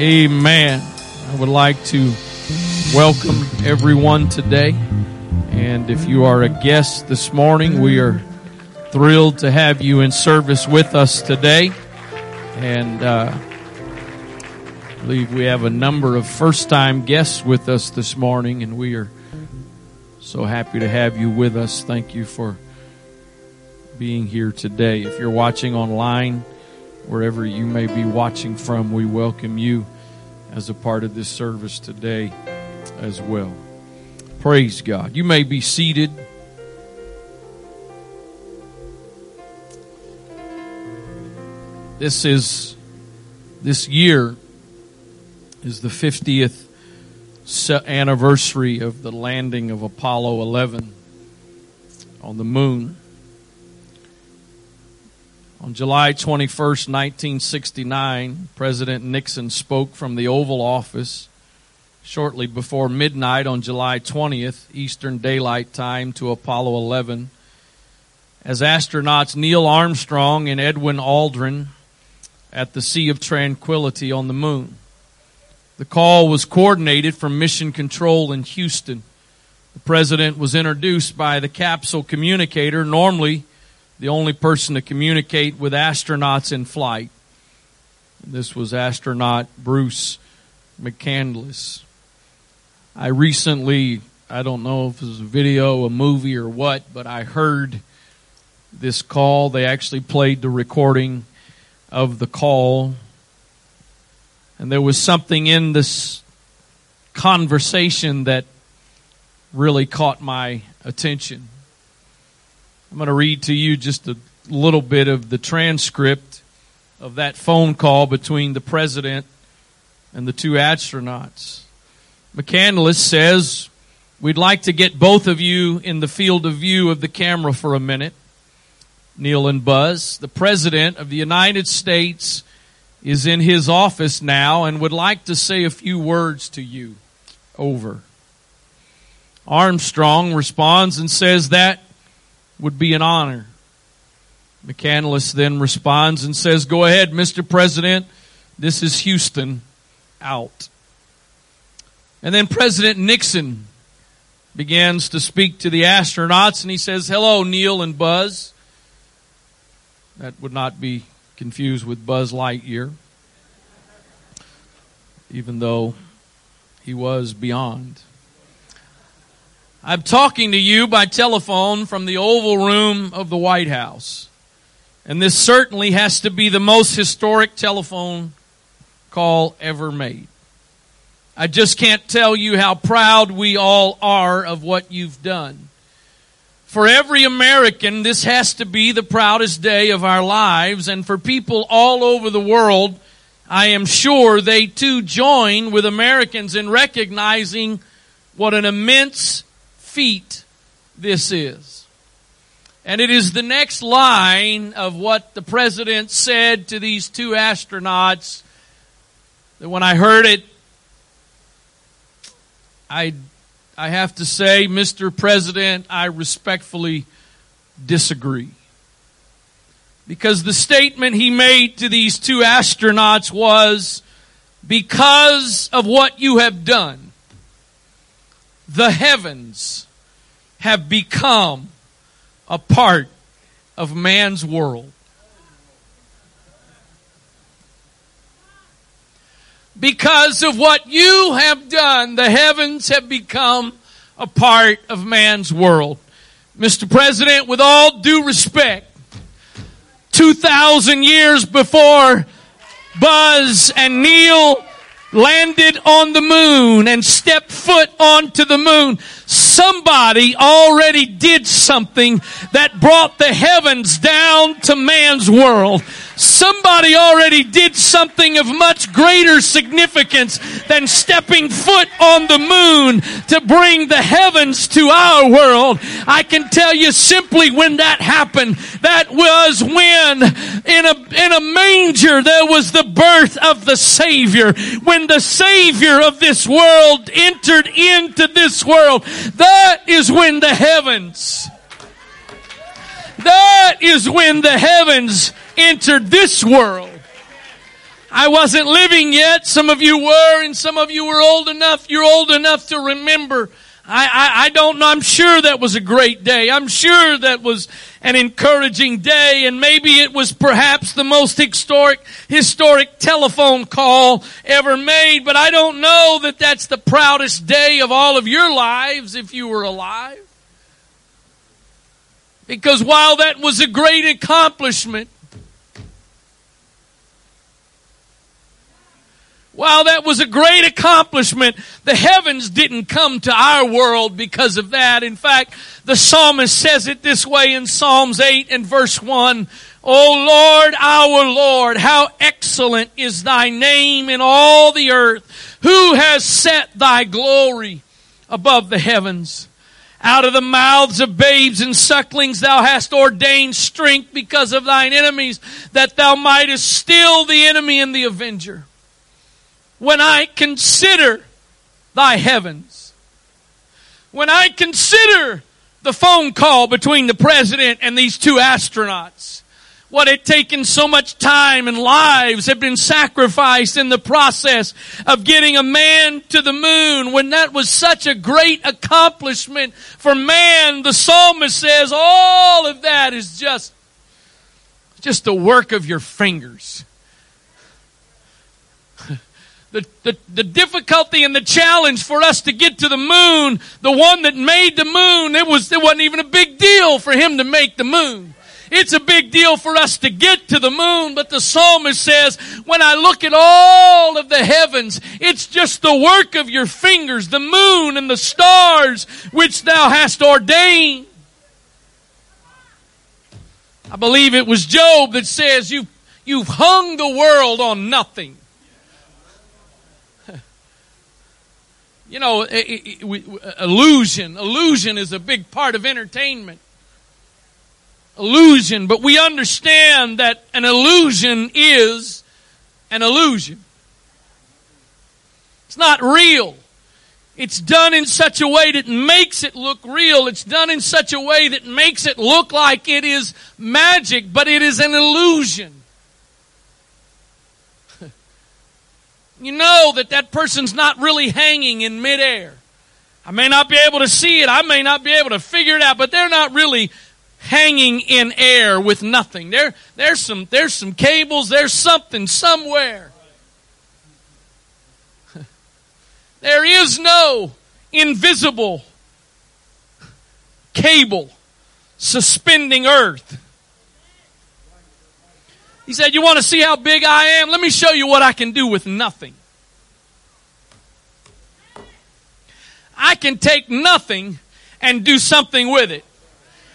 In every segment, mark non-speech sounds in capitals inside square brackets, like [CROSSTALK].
Amen. I would like to welcome everyone today. And if you are a guest this morning, we are thrilled to have you in service with us today. And uh, I believe we have a number of first time guests with us this morning, and we are so happy to have you with us. Thank you for being here today. If you're watching online, wherever you may be watching from, we welcome you as a part of this service today as well. Praise God. You may be seated. This is this year is the 50th anniversary of the landing of Apollo 11 on the moon. On July 21st, 1969, President Nixon spoke from the Oval Office shortly before midnight on July 20th, Eastern Daylight Time, to Apollo 11. As astronauts Neil Armstrong and Edwin Aldrin at the Sea of Tranquility on the moon. The call was coordinated from Mission Control in Houston. The president was introduced by the capsule communicator, normally the only person to communicate with astronauts in flight. This was astronaut Bruce McCandless. I recently, I don't know if it was a video, a movie, or what, but I heard this call. They actually played the recording of the call. And there was something in this conversation that really caught my attention. I'm going to read to you just a little bit of the transcript of that phone call between the president and the two astronauts. McCandless says, We'd like to get both of you in the field of view of the camera for a minute. Neil and Buzz, the President of the United States is in his office now and would like to say a few words to you. Over. Armstrong responds and says that would be an honor. McCandless then responds and says, Go ahead, Mr. President. This is Houston out. And then President Nixon begins to speak to the astronauts and he says, Hello, Neil and Buzz. That would not be confused with Buzz Lightyear, even though he was beyond. I'm talking to you by telephone from the Oval Room of the White House. And this certainly has to be the most historic telephone call ever made. I just can't tell you how proud we all are of what you've done. For every American, this has to be the proudest day of our lives. And for people all over the world, I am sure they too join with Americans in recognizing what an immense feat this is. And it is the next line of what the president said to these two astronauts that when I heard it, I, I have to say, Mr. President, I respectfully disagree. Because the statement he made to these two astronauts was, because of what you have done, the heavens have become a part of man's world. Because of what you have done, the heavens have become a part of man's world. Mr. President, with all due respect, 2,000 years before Buzz and Neil landed on the moon and stepped foot onto the moon, somebody already did something that brought the heavens down to man's world. Somebody already did something of much greater significance than stepping foot on the moon to bring the heavens to our world. I can tell you simply when that happened, that was when in a, in a manger there was the birth of the Savior. When the Savior of this world entered into this world, that is when the heavens that is when the heavens entered this world. I wasn't living yet. Some of you were, and some of you were old enough. You're old enough to remember. I, I, I, don't know. I'm sure that was a great day. I'm sure that was an encouraging day, and maybe it was perhaps the most historic, historic telephone call ever made, but I don't know that that's the proudest day of all of your lives if you were alive. Because while that was a great accomplishment, While that was a great accomplishment, the heavens didn't come to our world because of that. In fact, the psalmist says it this way in Psalms 8 and verse 1. O Lord, our Lord, how excellent is thy name in all the earth. Who has set thy glory above the heavens? Out of the mouths of babes and sucklings thou hast ordained strength because of thine enemies, that thou mightest still the enemy and the avenger. When I consider thy heavens, when I consider the phone call between the president and these two astronauts, what had taken so much time and lives had been sacrificed in the process of getting a man to the moon when that was such a great accomplishment for man the psalmist says all of that is just just the work of your fingers [LAUGHS] the, the, the difficulty and the challenge for us to get to the moon, the one that made the moon, it was, it wasn't even a big deal for him to make the moon. It's a big deal for us to get to the moon, but the psalmist says, when I look at all of the heavens, it's just the work of your fingers, the moon and the stars which thou hast ordained. I believe it was Job that says, you, you've hung the world on nothing. [LAUGHS] you know, illusion. Illusion is a big part of entertainment. Illusion, but we understand that an illusion is an illusion. It's not real. It's done in such a way that makes it look real. It's done in such a way that makes it look like it is magic, but it is an illusion. [LAUGHS] you know that that person's not really hanging in midair. I may not be able to see it. I may not be able to figure it out, but they're not really hanging in air with nothing. There, there's some, there's some cables. There's something somewhere. [LAUGHS] there is no invisible cable suspending earth. He said, You want to see how big I am? Let me show you what I can do with nothing. I can take nothing and do something with it.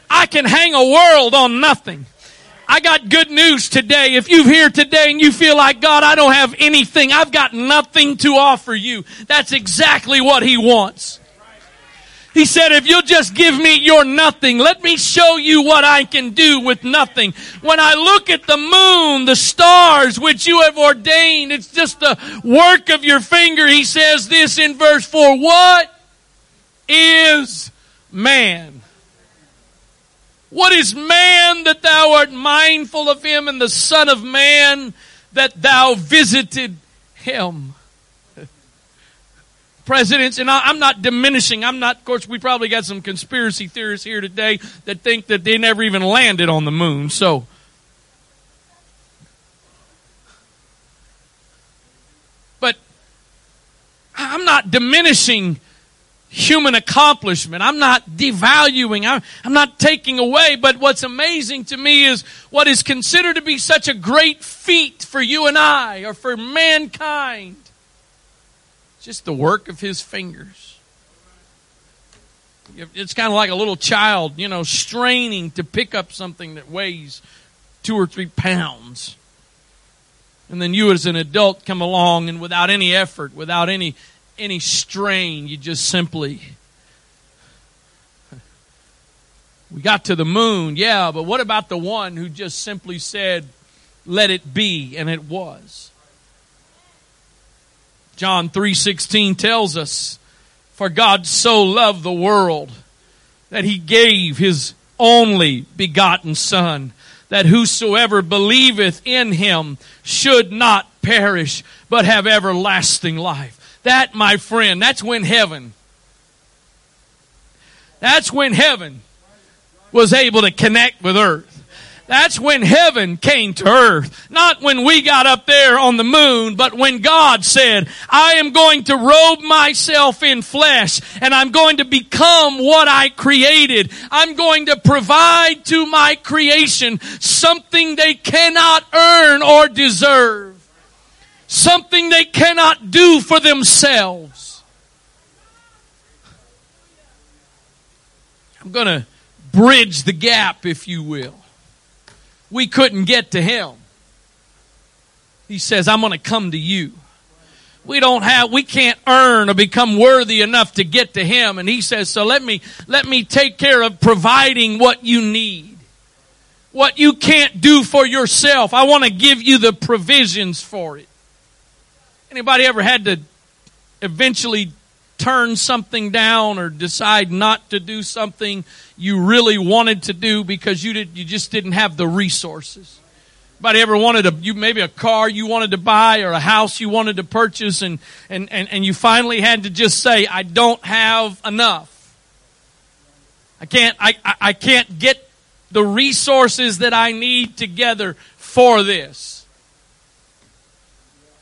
I can hang a world on nothing. I got good news today. If you're here today and you feel like, God, I don't have anything, I've got nothing to offer you. That's exactly what He wants. He said, if you'll just give me your nothing, let me show you what I can do with nothing. When I look at the moon, the stars which you have ordained, it's just the work of your finger. He says this in verse 4. What is man? What is man that thou art mindful of him and the son of man that thou visited him? [LAUGHS] presidents, and I, am not diminishing. I'm not, of course, we probably got some conspiracy theorists here today that think that they never even landed on the moon. So, but I'm not diminishing human accomplishment. I'm not devaluing. I'm, I'm not taking away. But what's amazing to me is what is considered to be such a great feat for you and I or for mankind just the work of his fingers. It's kind of like a little child, you know, straining to pick up something that weighs two or three pounds. And then you as an adult come along and without any effort, without any any strain, you just simply We got to the moon, yeah, but what about the one who just simply said, let it be, and it was? John 3:16 tells us, "For God so loved the world that he gave his only begotten son, that whosoever believeth in him should not perish, but have everlasting life. That, my friend, that's when heaven, that's when heaven was able to connect with earth. That's when heaven came to earth. Not when we got up there on the moon, but when God said, I am going to robe myself in flesh and I'm going to become what I created. I'm going to provide to my creation something they cannot earn or deserve. Something they cannot do for themselves. I'm going to bridge the gap, if you will we couldn't get to him. He says, I'm going to come to you. We don't have, we can't earn or become worthy enough to get to him. And he says, so let me, let me take care of providing what you need. What you can't do for yourself. I want to give you the provisions for it. Anybody ever had to eventually turn something down or decide not to do something you really wanted to do because you did you just didn't have the resources. Anybody ever wanted a you maybe a car you wanted to buy or a house you wanted to purchase and and, and, and you finally had to just say, I don't have enough. I can't I, I can't get the resources that I need together for this.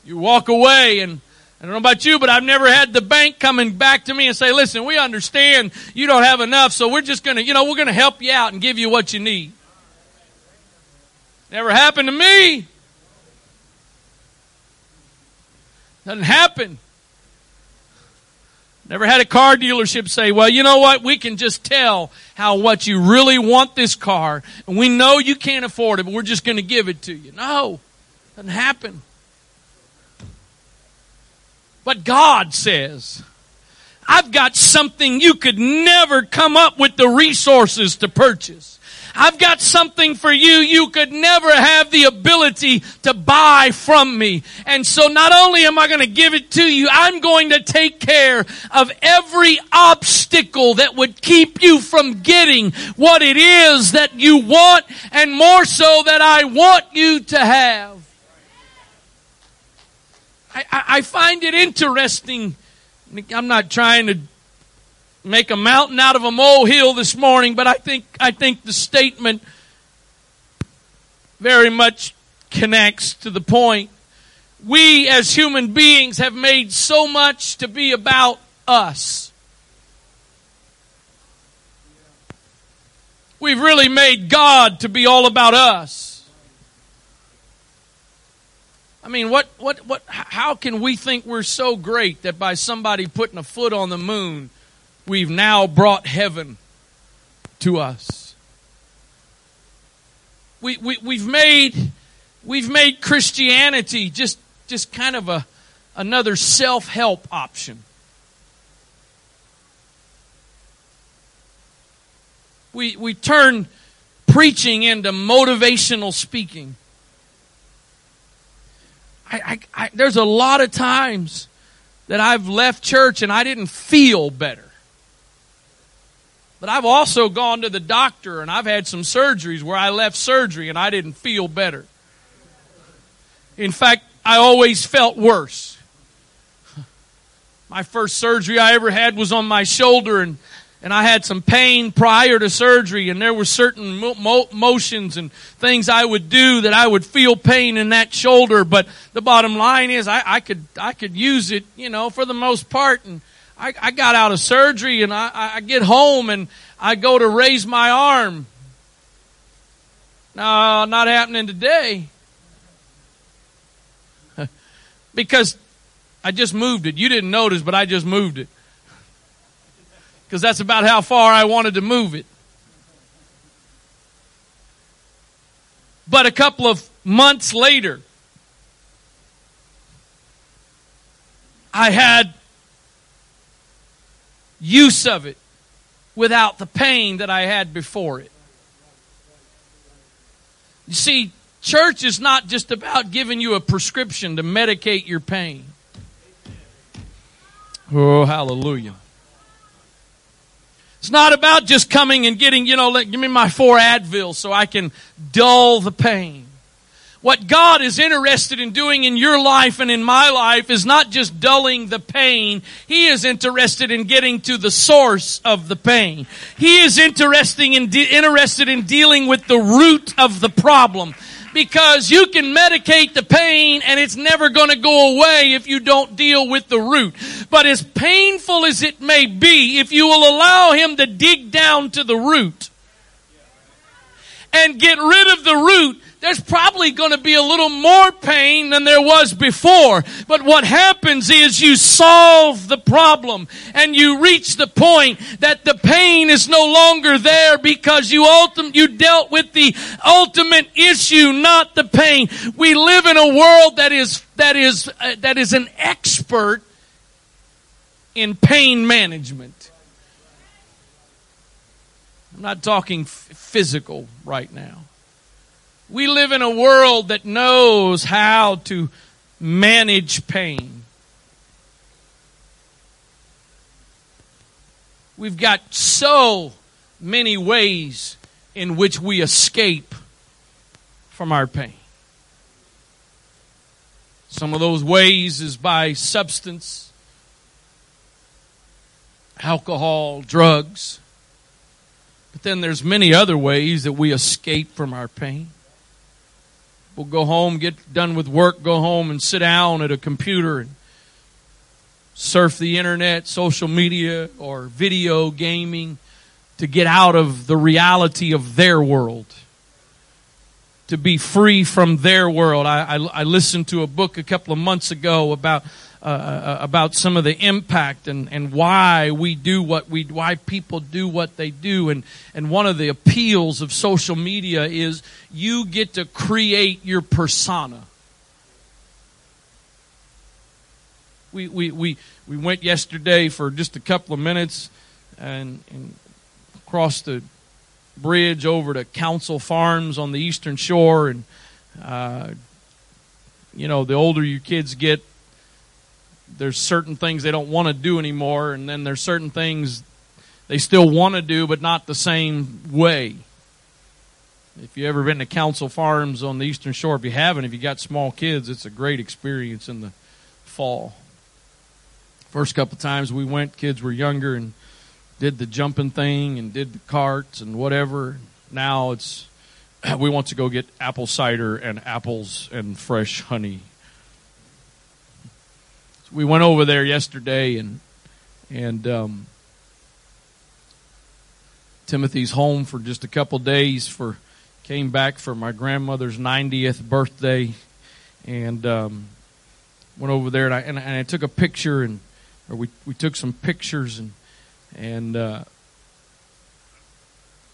You walk away and I don't know about you, but I've never had the bank coming back to me and say, listen, we understand you don't have enough, so we're just going to, you know, we're going to help you out and give you what you need. Never happened to me. Doesn't happen. Never had a car dealership say, well, you know what? We can just tell how what you really want this car, and we know you can't afford it, but we're just going to give it to you. No, doesn't happen. But God says, I've got something you could never come up with the resources to purchase. I've got something for you you could never have the ability to buy from me. And so not only am I going to give it to you, I'm going to take care of every obstacle that would keep you from getting what it is that you want and more so that I want you to have. I, I find it interesting. I'm not trying to make a mountain out of a molehill this morning, but I think I think the statement very much connects to the point. We as human beings have made so much to be about us. We've really made God to be all about us. I mean, what, what, what, how can we think we're so great that by somebody putting a foot on the moon, we've now brought heaven to us? We, we, we've made, we've made Christianity just, just kind of a, another self-help option. We, we turn preaching into motivational speaking. I, I, I, there's a lot of times that I've left church and I didn't feel better. But I've also gone to the doctor and I've had some surgeries where I left surgery and I didn't feel better. In fact, I always felt worse. [LAUGHS] My first surgery I ever had was on my shoulder and and I had some pain prior to surgery, and there were certain mo- motions and things I would do that I would feel pain in that shoulder. But the bottom line is, I, I could I could use it, you know, for the most part. And I, I got out of surgery, and I, I get home, and I go to raise my arm. No, not happening today. [LAUGHS] because I just moved it. You didn't notice, but I just moved it because that's about how far I wanted to move it. But a couple of months later, I had use of it without the pain that I had before it. You see, church is not just about giving you a prescription to medicate your pain. Oh, hallelujah. It's not about just coming and getting, you know, let, give me my four Advil so I can dull the pain. What God is interested in doing in your life and in my life is not just dulling the pain. He is interested in getting to the source of the pain. He is interesting in de- interested in dealing with the root of the problem. Because you can medicate the pain and it's never going to go away if you don't deal with the root. But as painful as it may be, if you will allow Him to dig down to the root and get rid of the root, there's probably going to be a little more pain than there was before. But what happens is you solve the problem and you reach the point that the pain is no longer there because you ultim- you dealt with the ultimate issue, not the pain. We live in a world that is that is uh, that is an expert in pain management. I'm not talking f- physical right now. We live in a world that knows how to manage pain. We've got so many ways in which we escape from our pain. Some of those ways is by substance, alcohol, drugs. But then there's many other ways that we escape from our pain. We'll go home, get done with work, go home and sit down at a computer and surf the internet, social media, or video gaming to get out of the reality of their world. To be free from their world. I, I, I listened to a book a couple of months ago about uh, uh, about some of the impact and, and why we do what we why people do what they do. And and one of the appeals of social media is you get to create your persona. We we we, we went yesterday for just a couple of minutes and, and crossed the bridge over to Councell Farms on the eastern shore. And uh, you know the older your kids get there's certain things they don't want to do anymore, and then there's certain things they still want to do, but not the same way. If you've ever been to Councell Farms on the Eastern Shore, if you haven't, if you got small kids, it's a great experience in the fall. First couple times we went, kids were younger and did the jumping thing and did the carts and whatever. Now it's [CLEARS THROAT] we want to go get apple cider and apples and fresh honey we went over there yesterday, and and um, Timothy's home for just a couple days. For came back for my grandmother's 90th birthday, and um, went over there and I, and, and I took a picture and or we we took some pictures and and uh,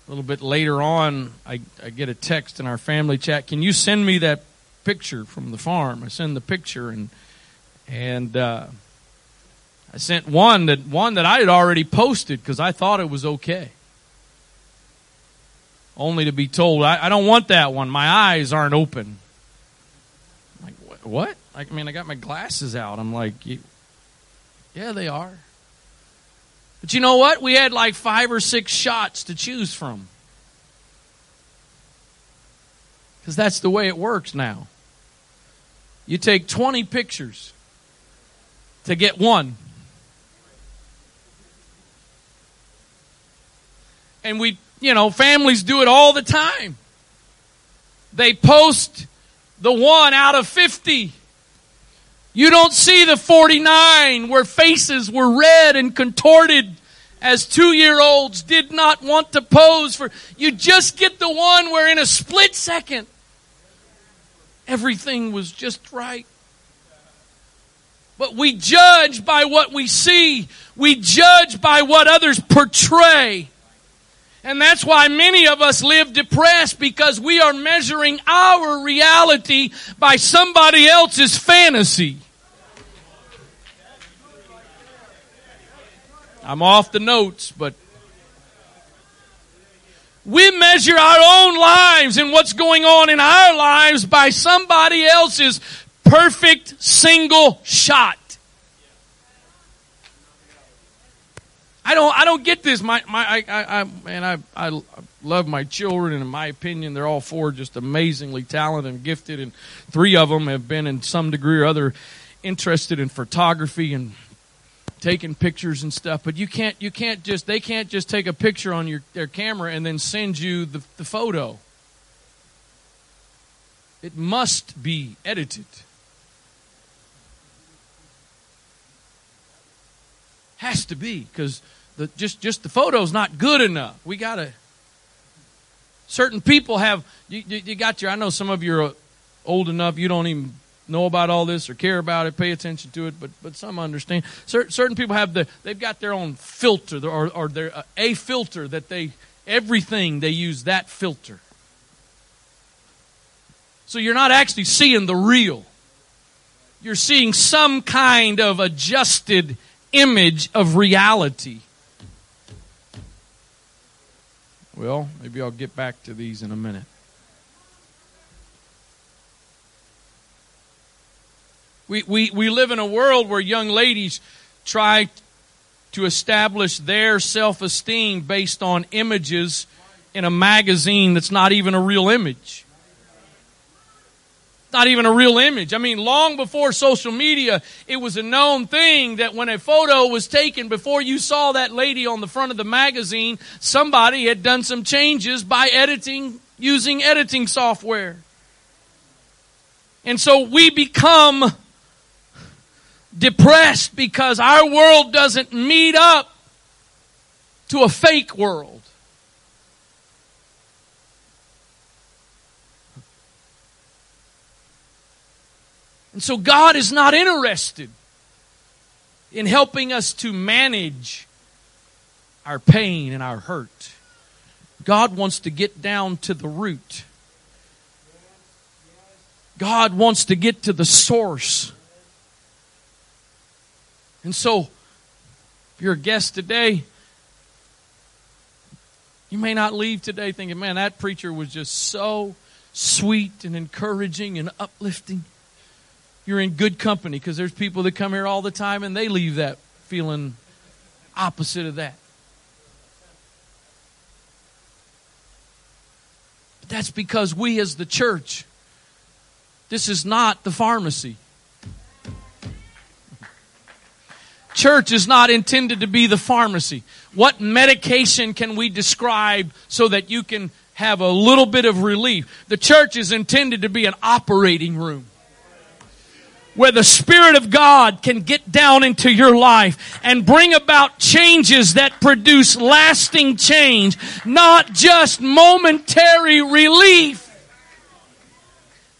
a little bit later on I, I get a text in our family chat can you send me that picture from the farm i send the picture and and uh, I sent one that one that I had already posted because I thought it was okay. Only to be told, I, I, don't want that one. My eyes aren't open. I'm like what? I mean, I got my glasses out. I'm like, yeah, they are. But you know what? We had like five or six shots to choose from. Because that's the way it works now. You take 20 pictures to get one. And we, you know, families do it all the time. They post the one out of 50. You don't see the 49 where faces were red and contorted as two year olds did not want to pose for. You just get the one where in a split second everything was just right. But we judge by what we see. We judge by what others portray. And that's why many of us live depressed because we are measuring our reality by somebody else's fantasy. I'm off the notes, but we measure our own lives and what's going on in our lives by somebody else's perfect single shot. I don't, I don't get this. My, my, I, I, I man, I, I, love my children, and in my opinion, they're all four just amazingly talented and gifted, and three of them have been in some degree or other interested in photography and taking pictures and stuff. But you can't you can't just they can't just take a picture on your their camera and then send you the, the photo. It must be edited. Has to be because the just just the photo's not good enough. We gotta. Certain people have you, you, you got your. I know some of you are old enough. You don't even know about all this or care about it, pay attention to it, but but some understand. Certain, certain people have the they've got their own filter or or their uh, a filter that they everything they use that filter. So you're not actually seeing the real. You're seeing some kind of adjusted image of reality. Well, maybe I'll get back to these in a minute. We, we, we live in a world where young ladies try to establish their self esteem based on images in a magazine that's not even a real image. Not even a real image. I mean, long before social media, it was a known thing that when a photo was taken before you saw that lady on the front of the magazine, somebody had done some changes by editing, using editing software. And so we become depressed because our world doesn't meet up to a fake world. And so God is not interested in helping us to manage our pain and our hurt. God wants to get down to the root. God wants to get to the source. And so, if you're a guest today, you may not leave today thinking, man, that preacher was just so sweet and encouraging and uplifting. You're in good company because there's people that come here all the time and they leave that feeling opposite of that. But that's because we as the church, this is not the pharmacy. Church is not intended to be the pharmacy. What medication can we describe so that you can have a little bit of relief? The church is intended to be an operating room where the Spirit of God can get down into your life and bring about changes that produce lasting change, not just momentary relief.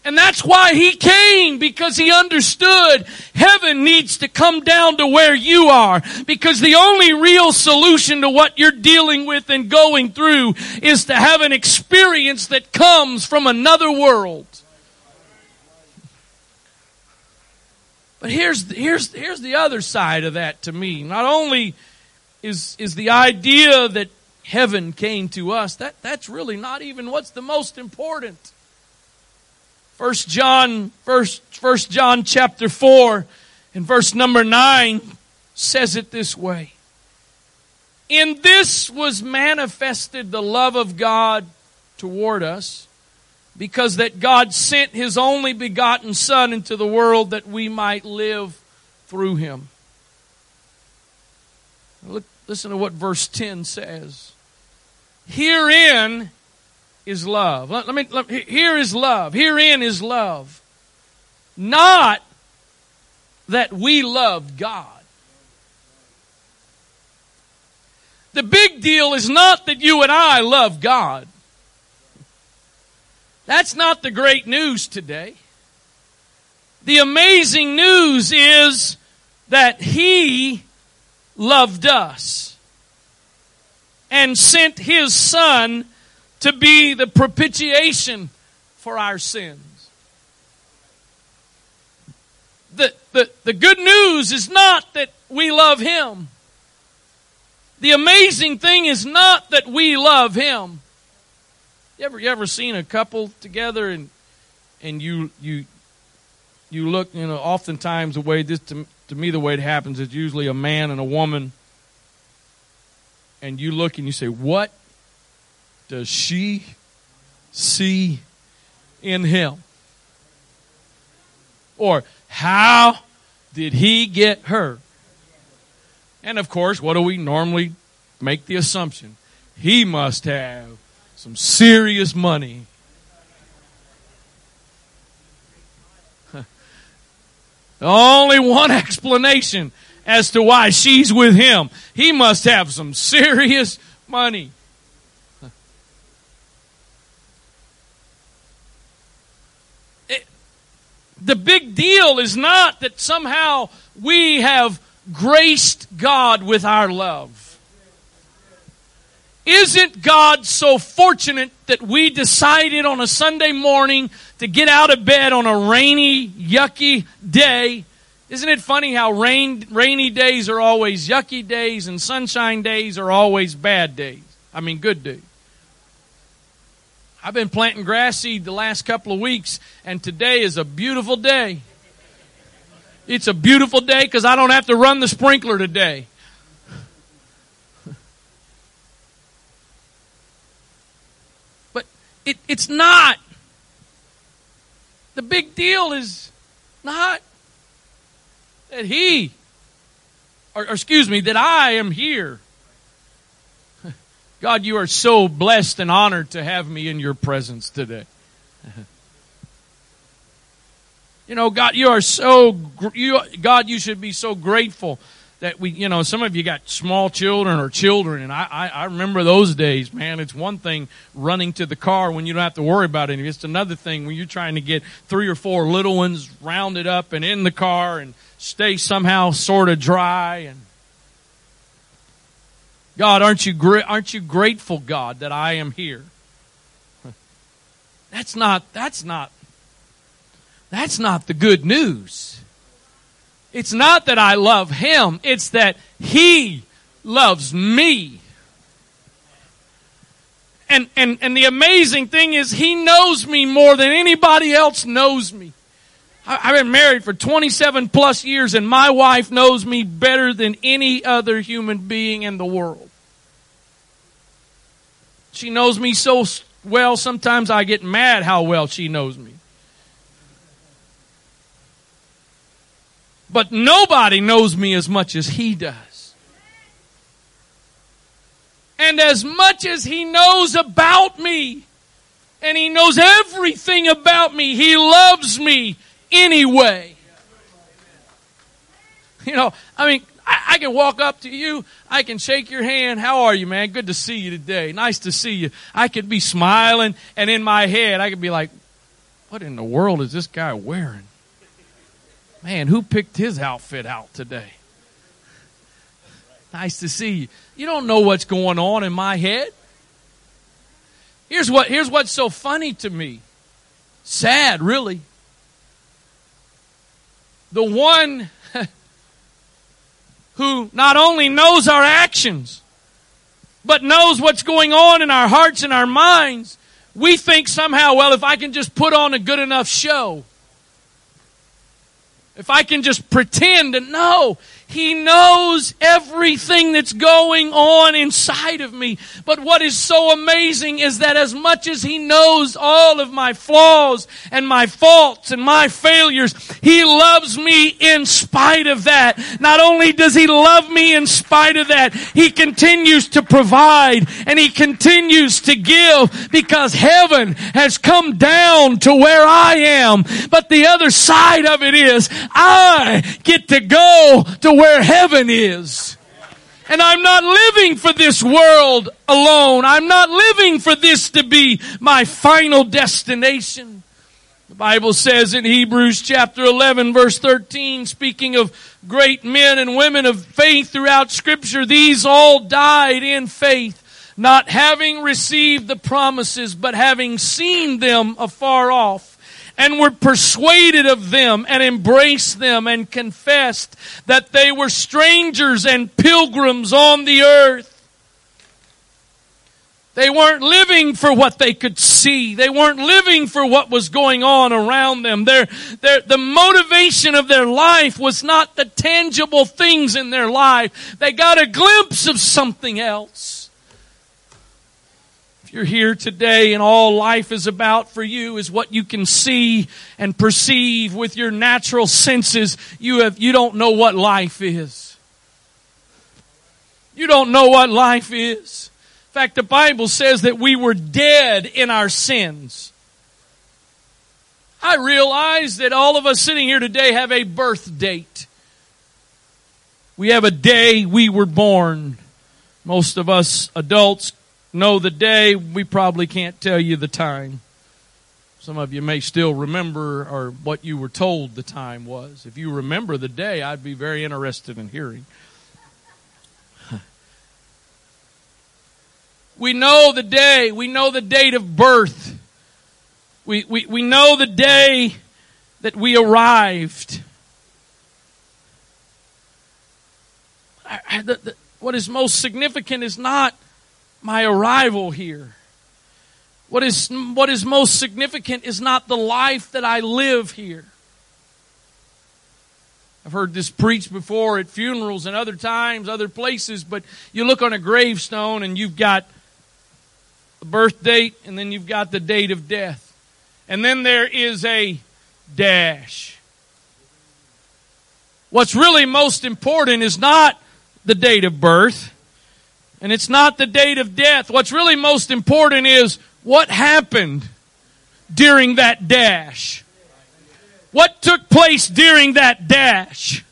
And that's why he came, because he understood heaven needs to come down to where you are. Because the only real solution to what you're dealing with and going through is to have an experience that comes from another world. But here's, here's, here's the other side of that to me. Not only is, is the idea that heaven came to us, that, that's really not even what's the most important. First John, first, first John chapter 4 and verse number 9 says it this way. In this was manifested the love of God toward us, because that God sent his only begotten Son into the world that we might live through him. Look, listen to what verse 10 says. Herein is love. Let, let me, let, here is love. Herein is love. Not that we loved God. The big deal is not that you and I love God. That's not the great news today. The amazing news is that He loved us and sent His Son to be the propitiation for our sins. The, the, the good news is not that we love Him. The amazing thing is not that we love Him. You ever, you ever seen a couple together and, and you, you, you look, you know, oftentimes the way this, to, to me, the way it happens is usually a man and a woman and you look and you say, what does she see in him? Or how did he get her? And of course, what do we normally make the assumption? He must have some serious money. [LAUGHS] Only one [LAUGHS] explanation as to why she's with him. He must have some serious money. [LAUGHS] The big deal is not that somehow we have graced God with our love. Isn't God so fortunate that we decided on a Sunday morning to get out of bed on a rainy, yucky day? Isn't it funny how rain, rainy days are always yucky days and sunshine days are always bad days? I mean, good days. I've been planting grass seed the last couple of weeks, and today is a beautiful day. It's a beautiful day because I don't have to run the sprinkler today. It, it's not. The big deal is not that he, or, or excuse me, that I am here. [LAUGHS] God, you are so blessed and honored to have me in your presence today. [LAUGHS] You know, God, you are so, you, God, you should be so grateful that we, you know, some of you got small children or children, and I, I, I, remember those days, man. It's one thing running to the car when you don't have to worry about it. It's another thing when you're trying to get three or four little ones rounded up and in the car and stay somehow sort of dry. And God, aren't you aren't you grateful, God, that I am here? [LAUGHS] That's not. That's not. That's not the good news. It's not that I love him, it's that he loves me. And, and, and the amazing thing is, he knows me more than anybody else knows me. I've been married for 27 plus years, and my wife knows me better than any other human being in the world. She knows me so well, sometimes I get mad how well she knows me. But nobody knows me as much as he does. And as much as he knows about me, and he knows everything about me, he loves me anyway. You know, I mean, I, can walk up to you. I can shake your hand. How are you, man? Good to see you today. Nice to see you. I could be smiling, and in my head, I could be like, what in the world is this guy wearing? Man, who picked his outfit out today? Nice to see you. You don't know what's going on in my head. Here's what here's what's so funny to me. Sad, really. The one [LAUGHS] who not only knows our actions, but knows what's going on in our hearts and our minds, we think somehow, well, if I can just put on a good enough show, if I can just pretend and know, He knows everything that's going on inside of me. But what is so amazing is that as much as He knows all of my flaws and my faults and my failures, He loves me in spite of that. Not only does He love me in spite of that, He continues to provide and He continues to give because heaven has come down to where I am. But the other side of it is I get to go to where heaven is. And I'm not living for this world alone. I'm not living for this to be my final destination. The Bible says in Hebrews chapter 11 verse 13, speaking of great men and women of faith throughout scripture, these all died in faith, not having received the promises, but having seen them afar off and were persuaded of them and embraced them and confessed that they were strangers and pilgrims on the earth. They weren't living for what they could see. They weren't living for what was going on around them. Their, their, the motivation of their life was not the tangible things in their life. They got a glimpse of something else You're here today and all life is about for you is what you can see and perceive with your natural senses, you have, you don't know what life is. You don't know what life is. In fact, the Bible says that we were dead in our sins. I realize that all of us sitting here today have a birth date. We have a day we were born. Most of us adults know the day. We probably can't tell you the time. Some of you may still remember or what you were told the time was. If you remember the day, I'd be very interested in hearing. [LAUGHS] We know the day. We know the date of birth. We, we, we know the day that we arrived. I, I, the, the, what is most significant is not my arrival here. What is, what is most significant is not the life that I live here. I've heard this preached before at funerals and other times, other places, but you look on a gravestone and you've got the birth date and then you've got the date of death. And then there is a dash. What's really most important is not the date of birth. And it's not the date of death. What's really most important is what happened during that dash. What took place during that dash?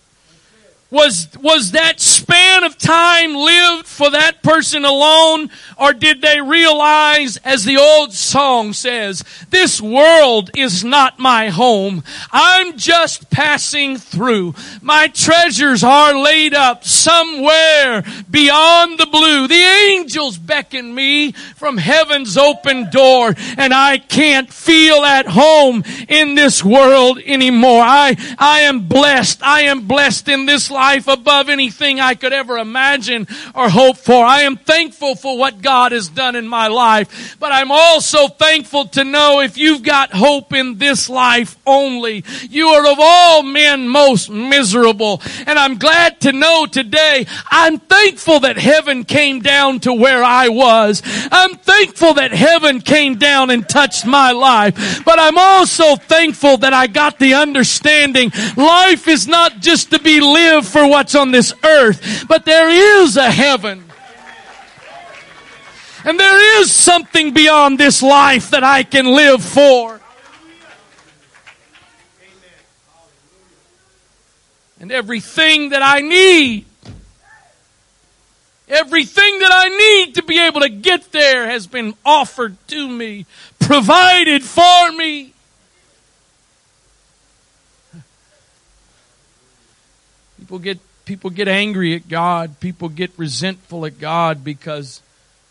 Was, was that span of time lived for that person alone? Or did they realize, as the old song says, this world is not my home. I'm just passing through. My treasures are laid up somewhere beyond the blue. The angels beckon me from heaven's open door and I can't feel at home in this world anymore. I, I am blessed. I am blessed in this life life above anything I could ever imagine or hope for. I am thankful for what God has done in my life, but I'm also thankful to know if you've got hope in this life only, you are of all men most miserable. And I'm glad to know today, I'm thankful that heaven came down to where I was. I'm thankful that heaven came down and touched my life, but I'm also thankful that I got the understanding life is not just to be lived for what's on this earth, but there is a heaven. And there is something beyond this life that I can live for. And everything that I need, everything that I need to be able to get there has been offered to me, provided for me. People get people get angry at God. People get resentful at God because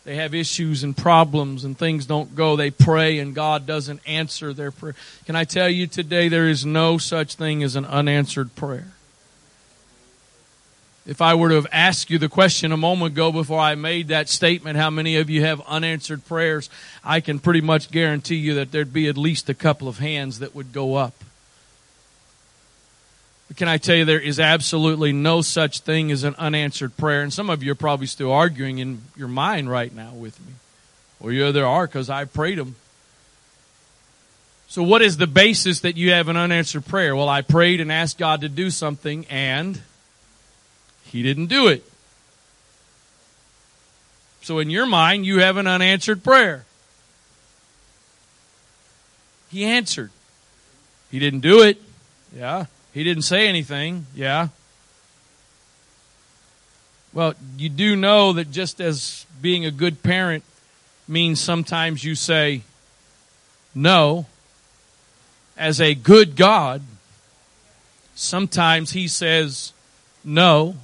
they have issues and problems and things don't go. They pray and God doesn't answer their prayer. Can I tell you today there is no such thing as an unanswered prayer? If I were to have asked you the question a moment ago before I made that statement, how many of you have unanswered prayers? I can pretty much guarantee you that there'd be at least a couple of hands that would go up. Can I tell you, there is absolutely no such thing as an unanswered prayer. And some of you are probably still arguing in your mind right now with me. Well, yeah, there are because I prayed them. So, what is the basis that you have an unanswered prayer? Well, I prayed and asked God to do something, and He didn't do it. So, in your mind, you have an unanswered prayer. He answered. He didn't do it. Yeah. He didn't say anything. Yeah. Well, you do know that just as being a good parent means sometimes you say no, as a good God, sometimes He says no,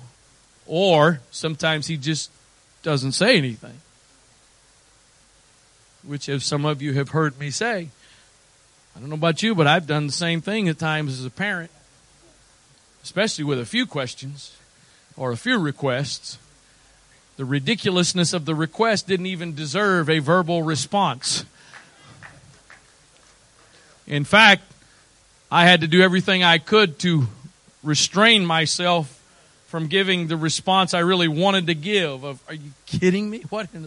or sometimes He just doesn't say anything. Which, as some of you have heard me say, I don't know about you, but I've done the same thing at times as a parent especially with a few questions or a few requests, the ridiculousness of the request didn't even deserve a verbal response. In fact, I had to do everything I could to restrain myself from giving the response I really wanted to give of, are you kidding me? What? [LAUGHS]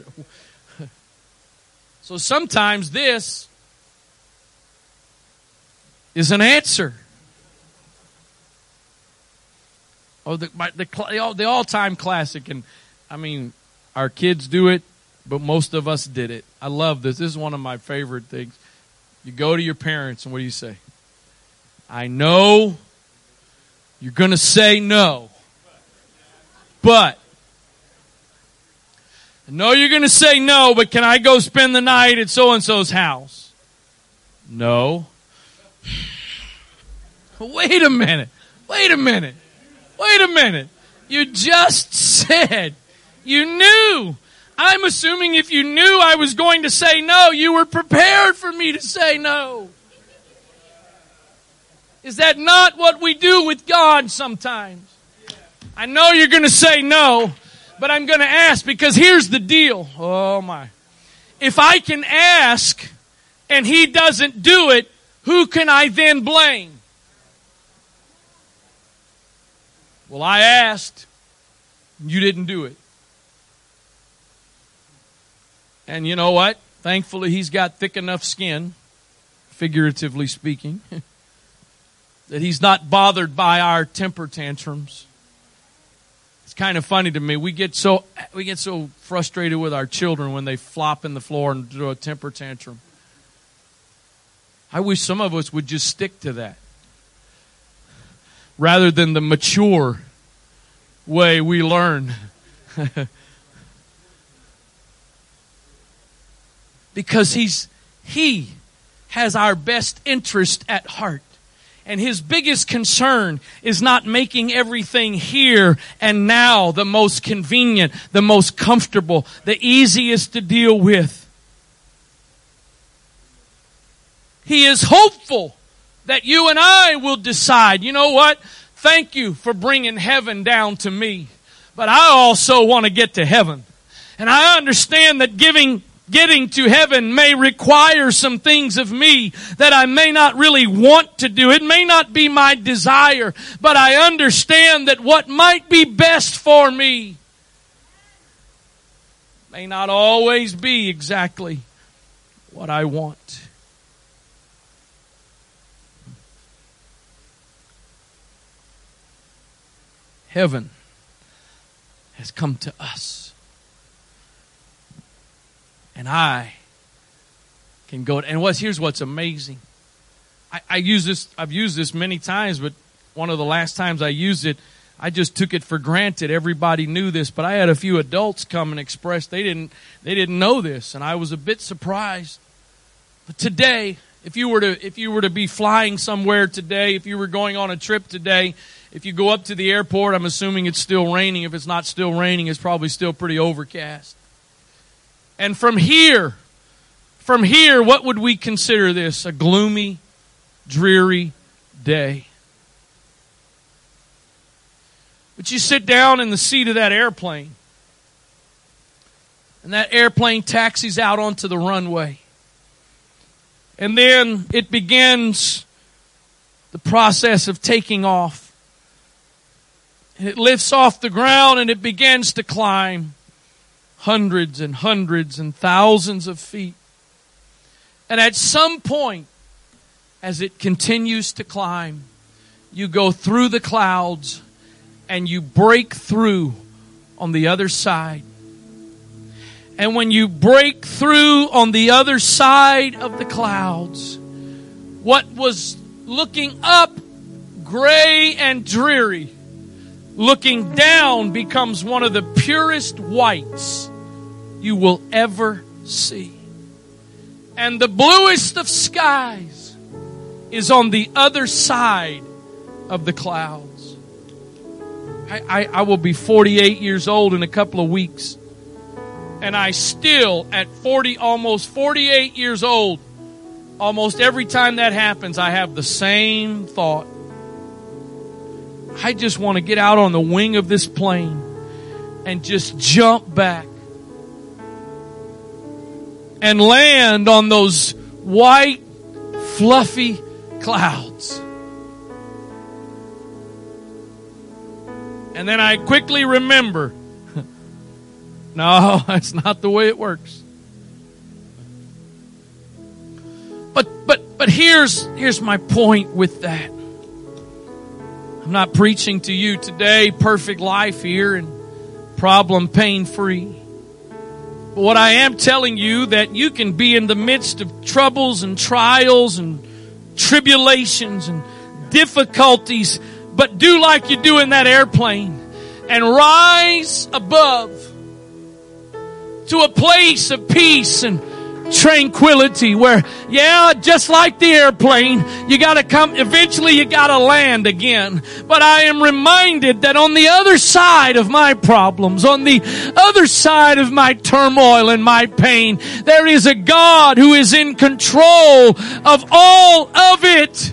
So sometimes this is an answer. Oh, the, the, the all time classic. And I mean, our kids do it, but most of us did it. I love this. This is one of my favorite things. You go to your parents, and what do you say? I know you're going to say no, but I know you're going to say no, but can I go spend the night at so and so's house? No. [SIGHS] Wait a minute. Wait a minute. Wait a minute. You just said you knew. I'm assuming if you knew I was going to say no, you were prepared for me to say no. Is that not what we do with God sometimes? I know you're going to say no, but I'm going to ask because here's the deal. Oh my. If I can ask and He doesn't do it, who can I then blame? Well, I asked, you didn't do it. And you know what? Thankfully, he's got thick enough skin, figuratively speaking, [LAUGHS] that he's not bothered by our temper tantrums. It's kind of funny to me. We get so we get so frustrated with our children when they flop in the floor and do a temper tantrum. I wish some of us would just stick to that rather than the mature way we learn. [LAUGHS] because he's he has our best interest at heart. And his biggest concern is not making everything here and now the most convenient, the most comfortable, the easiest to deal with. He is hopeful that you and I will decide, you know what? Thank you for bringing heaven down to me. But I also want to get to heaven. And I understand that giving getting to heaven may require some things of me that I may not really want to do. It may not be my desire, but I understand that what might be best for me may not always be exactly what I want. Heaven has come to us and I can go. And what's here's what's amazing. I, I use this. I've used this many times, but one of the last times I used it, I just took it for granted. Everybody knew this, but I had a few adults come and express they didn't they didn't know this, and I was a bit surprised. But today, if you were to if you were to be flying somewhere today, if you were going on a trip today, if you go up to the airport, I'm assuming it's still raining. If it's not still raining, it's probably still pretty overcast. And from here, from here, what would we consider this? A gloomy, dreary day. But you sit down in the seat of that airplane, and that airplane taxis out onto the runway. And then it begins the process of taking off. It lifts off the ground and it begins to climb hundreds and hundreds and thousands of feet. And at some point, as it continues to climb, you go through the clouds and you break through on the other side. And when you break through on the other side of the clouds, what was looking up gray and dreary looking down becomes one of the purest whites you will ever see. And the bluest of skies is on the other side of the clouds. I, I, I, will be 48 years old in a couple of weeks. And I still, at 40, almost 48 years old, almost every time that happens, I have the same thought. I just want to get out on the wing of this plane and just jump back and land on those white, fluffy clouds. And then I quickly remember [LAUGHS] no, [LAUGHS] that's not the way it works. But but but here's, here's my point with that. I'm not preaching to you today perfect life here and problem pain free. But what I am telling you that you can be in the midst of troubles and trials and tribulations and difficulties, but do like you do in that airplane and rise above to a place of peace and tranquility where, yeah, just like the airplane, you gotta come, eventually you gotta land again. But I am reminded that on the other side of my problems, on the other side of my turmoil and my pain, there is a God who is in control of all of it.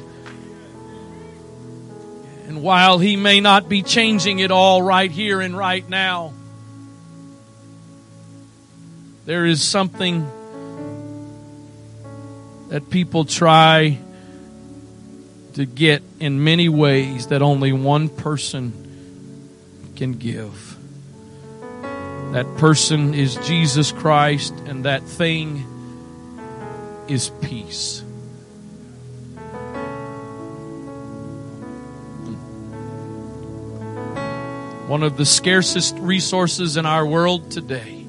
And while He may not be changing it all right here and right now, there is something that people try to get in many ways that only one person can give. That person is Jesus Christ, and that thing is peace. One of the scarcest resources in our world today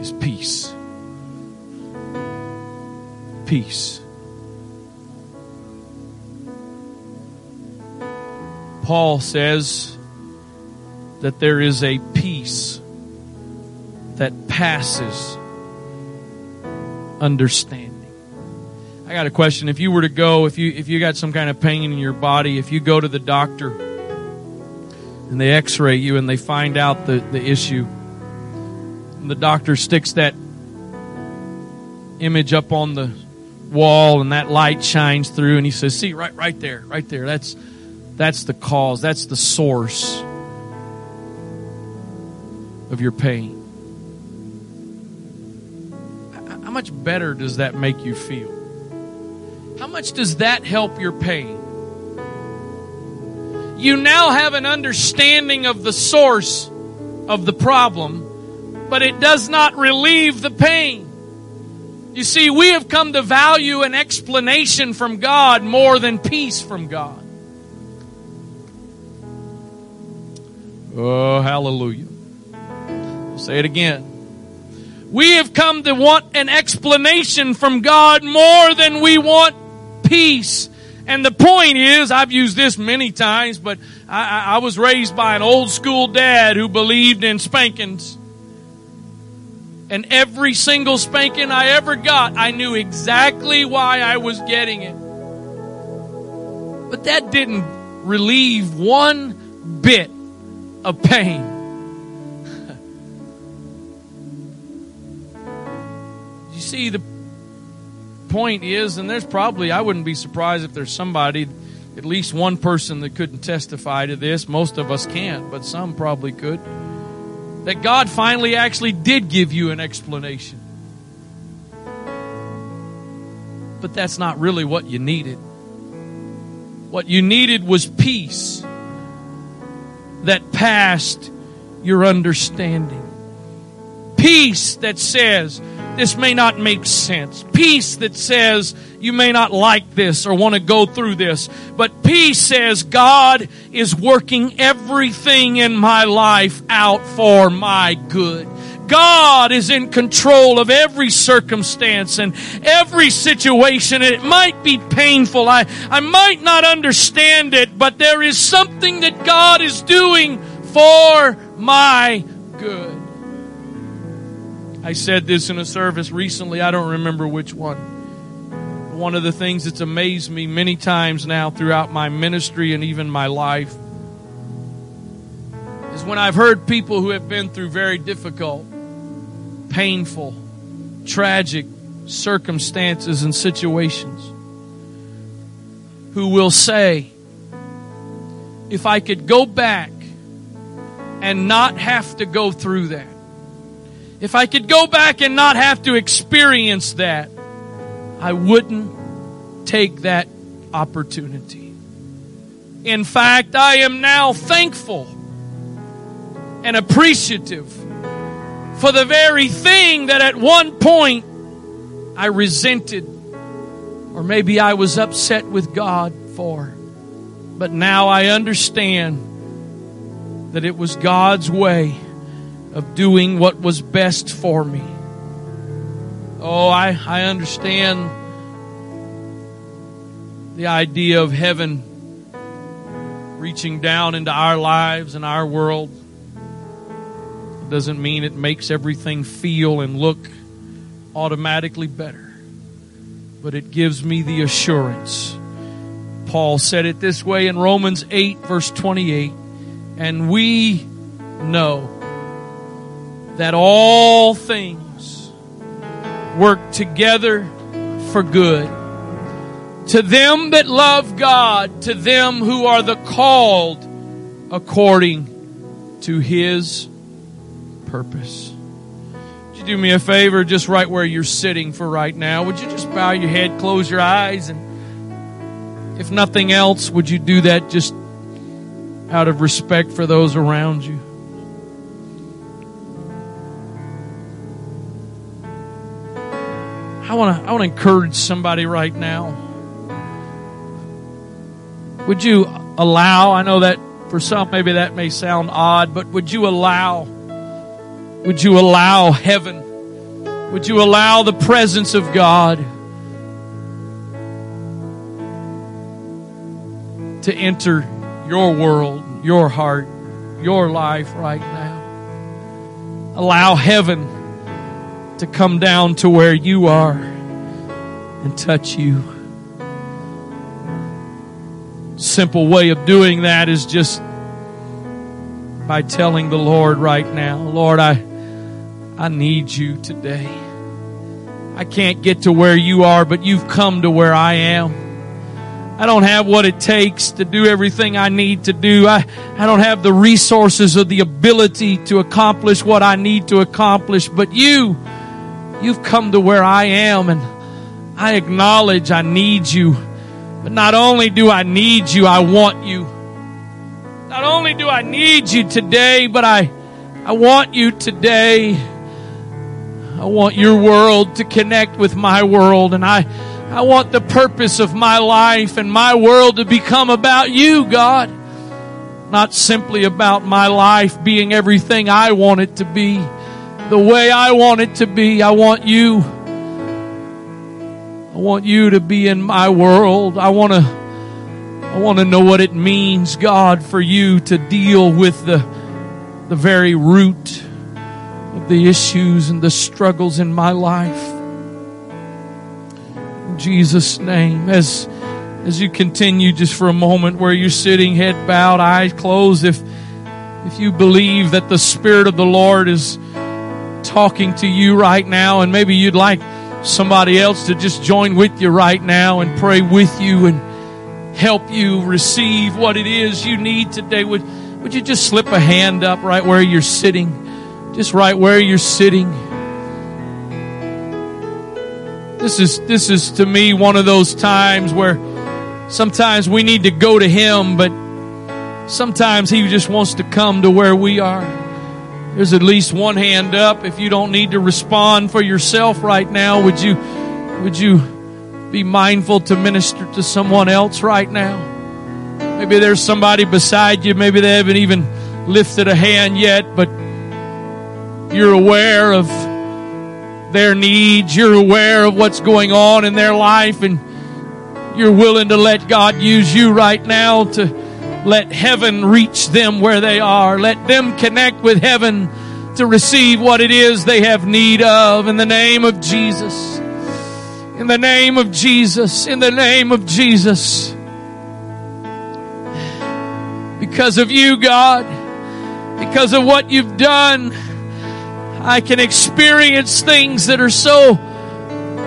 is peace peace. Paul says that there is a peace that passes understanding. I got a question. If you were to go, if you if you got some kind of pain in your body, if you go to the doctor and they x-ray you and they find out the, the issue, and the doctor sticks that image up on the wall and that light shines through and he says, "See right right there, right there. That's that's the cause. That's the source of your pain." How much better does that make you feel? How much does that help your pain? You now have an understanding of the source of the problem, but it does not relieve the pain. You see, we have come to value an explanation from God more than peace from God. Oh, hallelujah. I'll say it again. We have come to want an explanation from God more than we want peace. And the point is, I've used this many times, but I, I was raised by an old school dad who believed in spankings. And every single spanking I ever got, I knew exactly why I was getting it. But that didn't relieve one bit of pain. [LAUGHS] you see, the point is, and there's probably, I wouldn't be surprised if there's somebody, at least one person that couldn't testify to this. Most of us can't, but some probably could that God finally actually did give you an explanation. But that's not really what you needed. What you needed was peace that passed your understanding. Peace that says, this may not make sense. Peace that says you may not like this or want to go through this. But peace says God is working everything in my life out for my good. God is in control of every circumstance and every situation. It might be painful. I, I might not understand it, but there is something that God is doing for my good. I said this in a service recently. I don't remember which one. One of the things that's amazed me many times now throughout my ministry and even my life is when I've heard people who have been through very difficult, painful, tragic circumstances and situations who will say, if I could go back and not have to go through that, if I could go back and not have to experience that, I wouldn't take that opportunity. In fact, I am now thankful and appreciative for the very thing that at one point I resented or maybe I was upset with God for. But now I understand that it was God's way of doing what was best for me. Oh, I, I understand the idea of heaven reaching down into our lives and our world. It doesn't mean it makes everything feel and look automatically better, but it gives me the assurance Paul said it this way in Romans 8, verse 28. And we know that all things work together for good. To them that love God, to them who are the called according to his purpose. Would you do me a favor just right where you're sitting for right now? Would you just bow your head, close your eyes, and if nothing else, would you do that just out of respect for those around you? I want to I want to encourage somebody right now. Would you allow, I know that for some maybe that may sound odd, but would you allow would you allow heaven? Would you allow the presence of God to enter your world, your heart, your life right now. Allow heaven to come down to where you are and touch you. Simple way of doing that is just by telling the Lord right now, Lord, I, I need you today. I can't get to where you are, but you've come to where I am. I don't have what it takes to do everything I need to do. I, I don't have the resources or the ability to accomplish what I need to accomplish. But you, you've come to where I am and I acknowledge I need you. But not only do I need you, I want you. Not only do I need you today, but I, I want you today. I want your world to connect with my world and I, I want the purpose of my life and my world to become about you, God. Not simply about my life being everything I want it to be, the way I want it to be. I want you. I want you to be in my world. I want to I want to know what it means, God, for you to deal with the the very root of the issues and the struggles in my life. Jesus' name. As as you continue just for a moment where you're sitting, head bowed, eyes closed, if if you believe that the Spirit of the Lord is talking to you right now, and maybe you'd like somebody else to just join with you right now and pray with you and help you receive what it is you need today, would would you just slip a hand up right where you're sitting? Just right where you're sitting. This is this is to me one of those times where sometimes we need to go to him, but sometimes he just wants to come to where we are. There's at least one hand up. If you don't need to respond for yourself right now, would you would you be mindful to minister to someone else right now? Maybe there's somebody beside you, maybe they haven't even lifted a hand yet, but you're aware of their needs. You're aware of what's going on in their life and you're willing to let God use you right now to let heaven reach them where they are. Let them connect with heaven to receive what it is they have need of in the name of Jesus. In the name of Jesus. In the name of Jesus. Because of you, God. Because of what you've done I can experience things that are so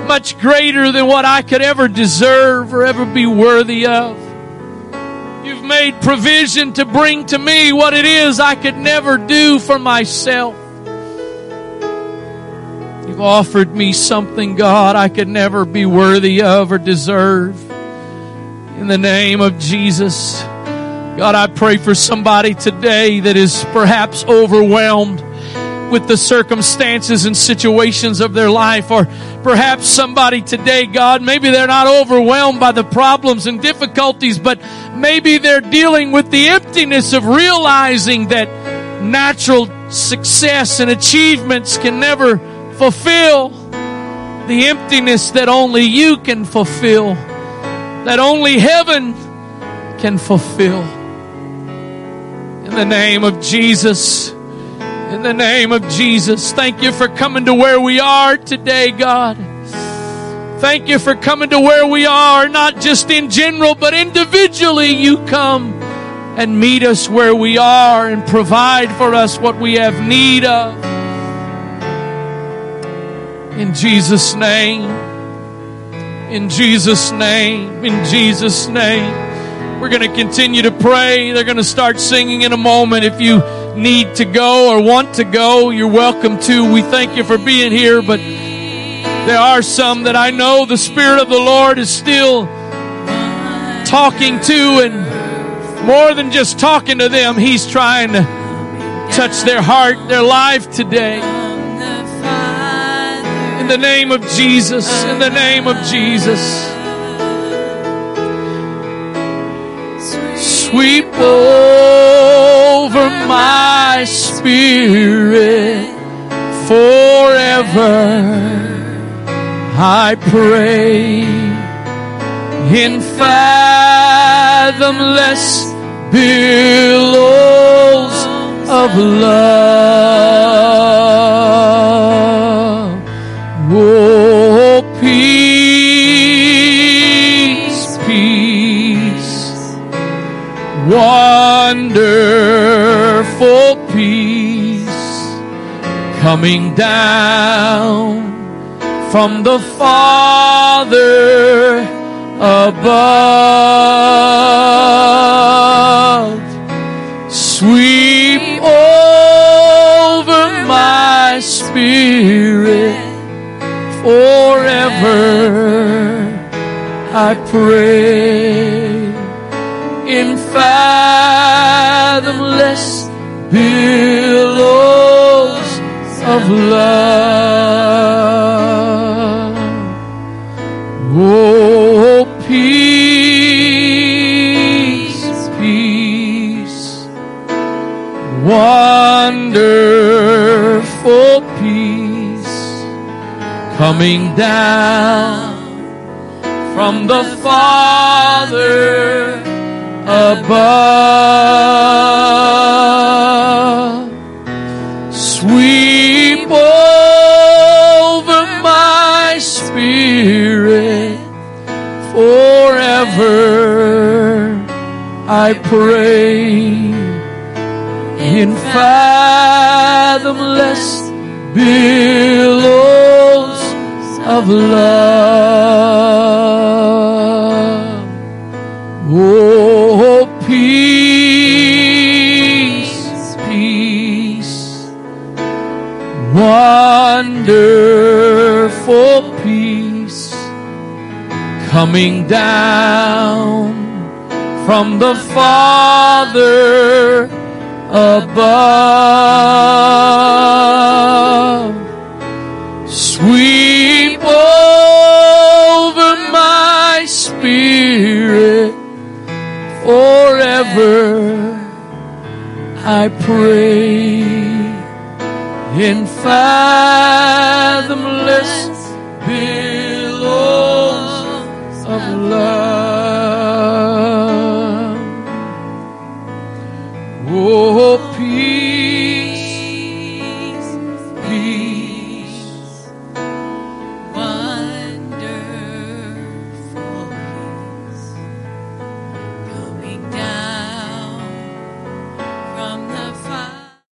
much greater than what I could ever deserve or ever be worthy of. You've made provision to bring to me what it is I could never do for myself. You've offered me something, God, I could never be worthy of or deserve. In the name of Jesus. God, I pray for somebody today that is perhaps overwhelmed with the circumstances and situations of their life. Or perhaps somebody today, God, maybe they're not overwhelmed by the problems and difficulties, but maybe they're dealing with the emptiness of realizing that natural success and achievements can never fulfill the emptiness that only you can fulfill, that only heaven can fulfill. In the name of Jesus, in the name of Jesus, thank you for coming to where we are today, God. Thank you for coming to where we are, not just in general, but individually. You come and meet us where we are and provide for us what we have need of. In Jesus' name. In Jesus' name. In Jesus' name. We're going to continue to pray. They're going to start singing in a moment. If you need to go or want to go, you're welcome to. We thank you for being here, but there are some that I know the Spirit of the Lord is still talking to, and more than just talking to them, He's trying to touch their heart, their life today. In the name of Jesus, in the name of Jesus. Sweep over my spirit forever. I pray in fathomless billows of love. Wonderful peace coming down from the Father above. Sweep over my spirit forever. I pray in fathomless billows of love. Oh, peace, peace, wonderful peace coming down from the Father above. Sweep over my spirit forever. I pray in fathomless billows of love. Oh, wonderful peace coming down from the Father above. Sweep over my spirit forever. I pray in